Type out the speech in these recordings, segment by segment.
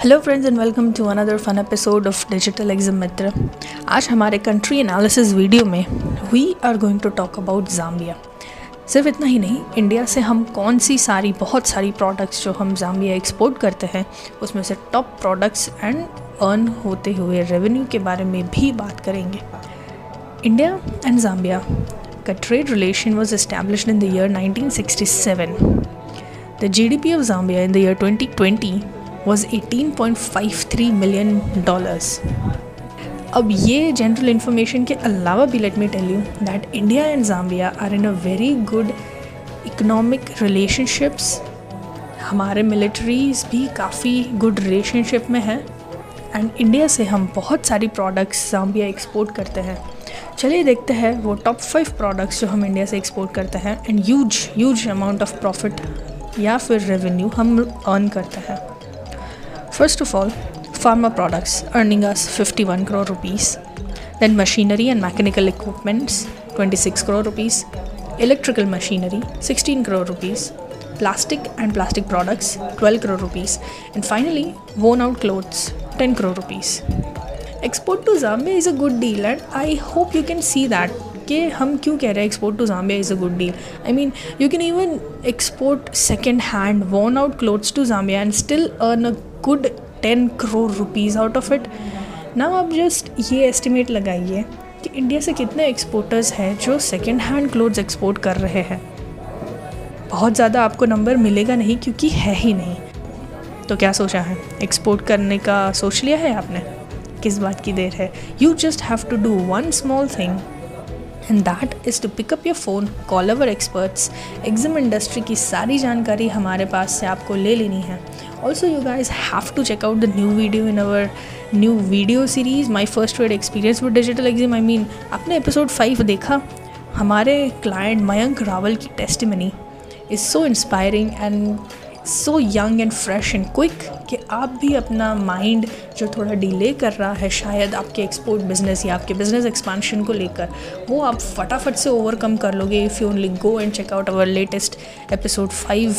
Hello friends and welcome to another fun episode of digital exam मित्र आज हमारे country analysis video में we are going to talk about Zambia सिर्फ़ इतना ही नहीं India से हम कौन सी सारी, बहुत सारी प्रोडक्ट्स जो हम जाम्बिया एक्सपोर्ट करते हैं, उसमें से टॉप प्रोडक्ट्स एंड अर्न होते हुए रेवेन्यू के बारे में भी बात करेंगे. इंडिया एंड जाम्बिया का trade relation was establish in the year 1967. The GDP of Zambia in the year 2020 was 18.53 million dollars अब ये जनरल इन्फॉर्मेशन के अलावा भी let me tell you that India and Zambia are in a very good economic relationships हमारे militaries भी काफ़ी good relationship में हैं। एंड इंडिया से हम बहुत सारी प्रोडक्ट्स जाम्बिया एक्सपोर्ट करते हैं। चलिए देखते हैं वो टॉप फाइव प्रोडक्ट्स जो हम इंडिया से एक्सपोर्ट करते हैं। And use huge amount of profit या फिर रेवेन्यू हम अर्न करते हैं। first of all pharma products earning us 51 crore rupees then machinery and mechanical equipments 26 crore rupees electrical machinery 16 crore rupees plastic and plastic products 12 crore rupees and finally worn out clothes 10 crore rupees export to Zambia is a good deal and I hope you can see that कि हम क्यों कह रहे हैं export to Zambia is a good deal I mean you can even export second hand worn out clothes to Zambia and still earn a good ten crore rupees out of it ना आप just ये estimate लगाइए कि India से कितने exporters हैं जो second hand clothes export कर रहे हैं। बहुत ज़्यादा आपको नंबर मिलेगा नहीं क्योंकि है ही नहीं। तो क्या सोचा है? एक्सपोर्ट करने का सोच लिया है आपने? किस बात की देर है? You just have to do one small thing and that is to pick up your phone call our experts exam industry की सारी जानकारी हमारे पास से आपको ले लेनी है। Also you guys have to check out the new video in our new video series my first wed experience with digital exam I mean आपने एपिसोड फाइव देखा? हमारे क्लाइंट मयंक रावल की testimony is so inspiring and so young and fresh and quick कि आप भी अपना mind जो थोड़ा डिले कर रहा है शायद आपके एक्सपोर्ट बिज़नेस या आपके बिज़नेस एक्सपांशन को लेकर, वो आप फटाफट से ओवरकम कर लोगे if you only go and check out our latest episode five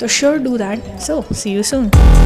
तो sure do that so see you soon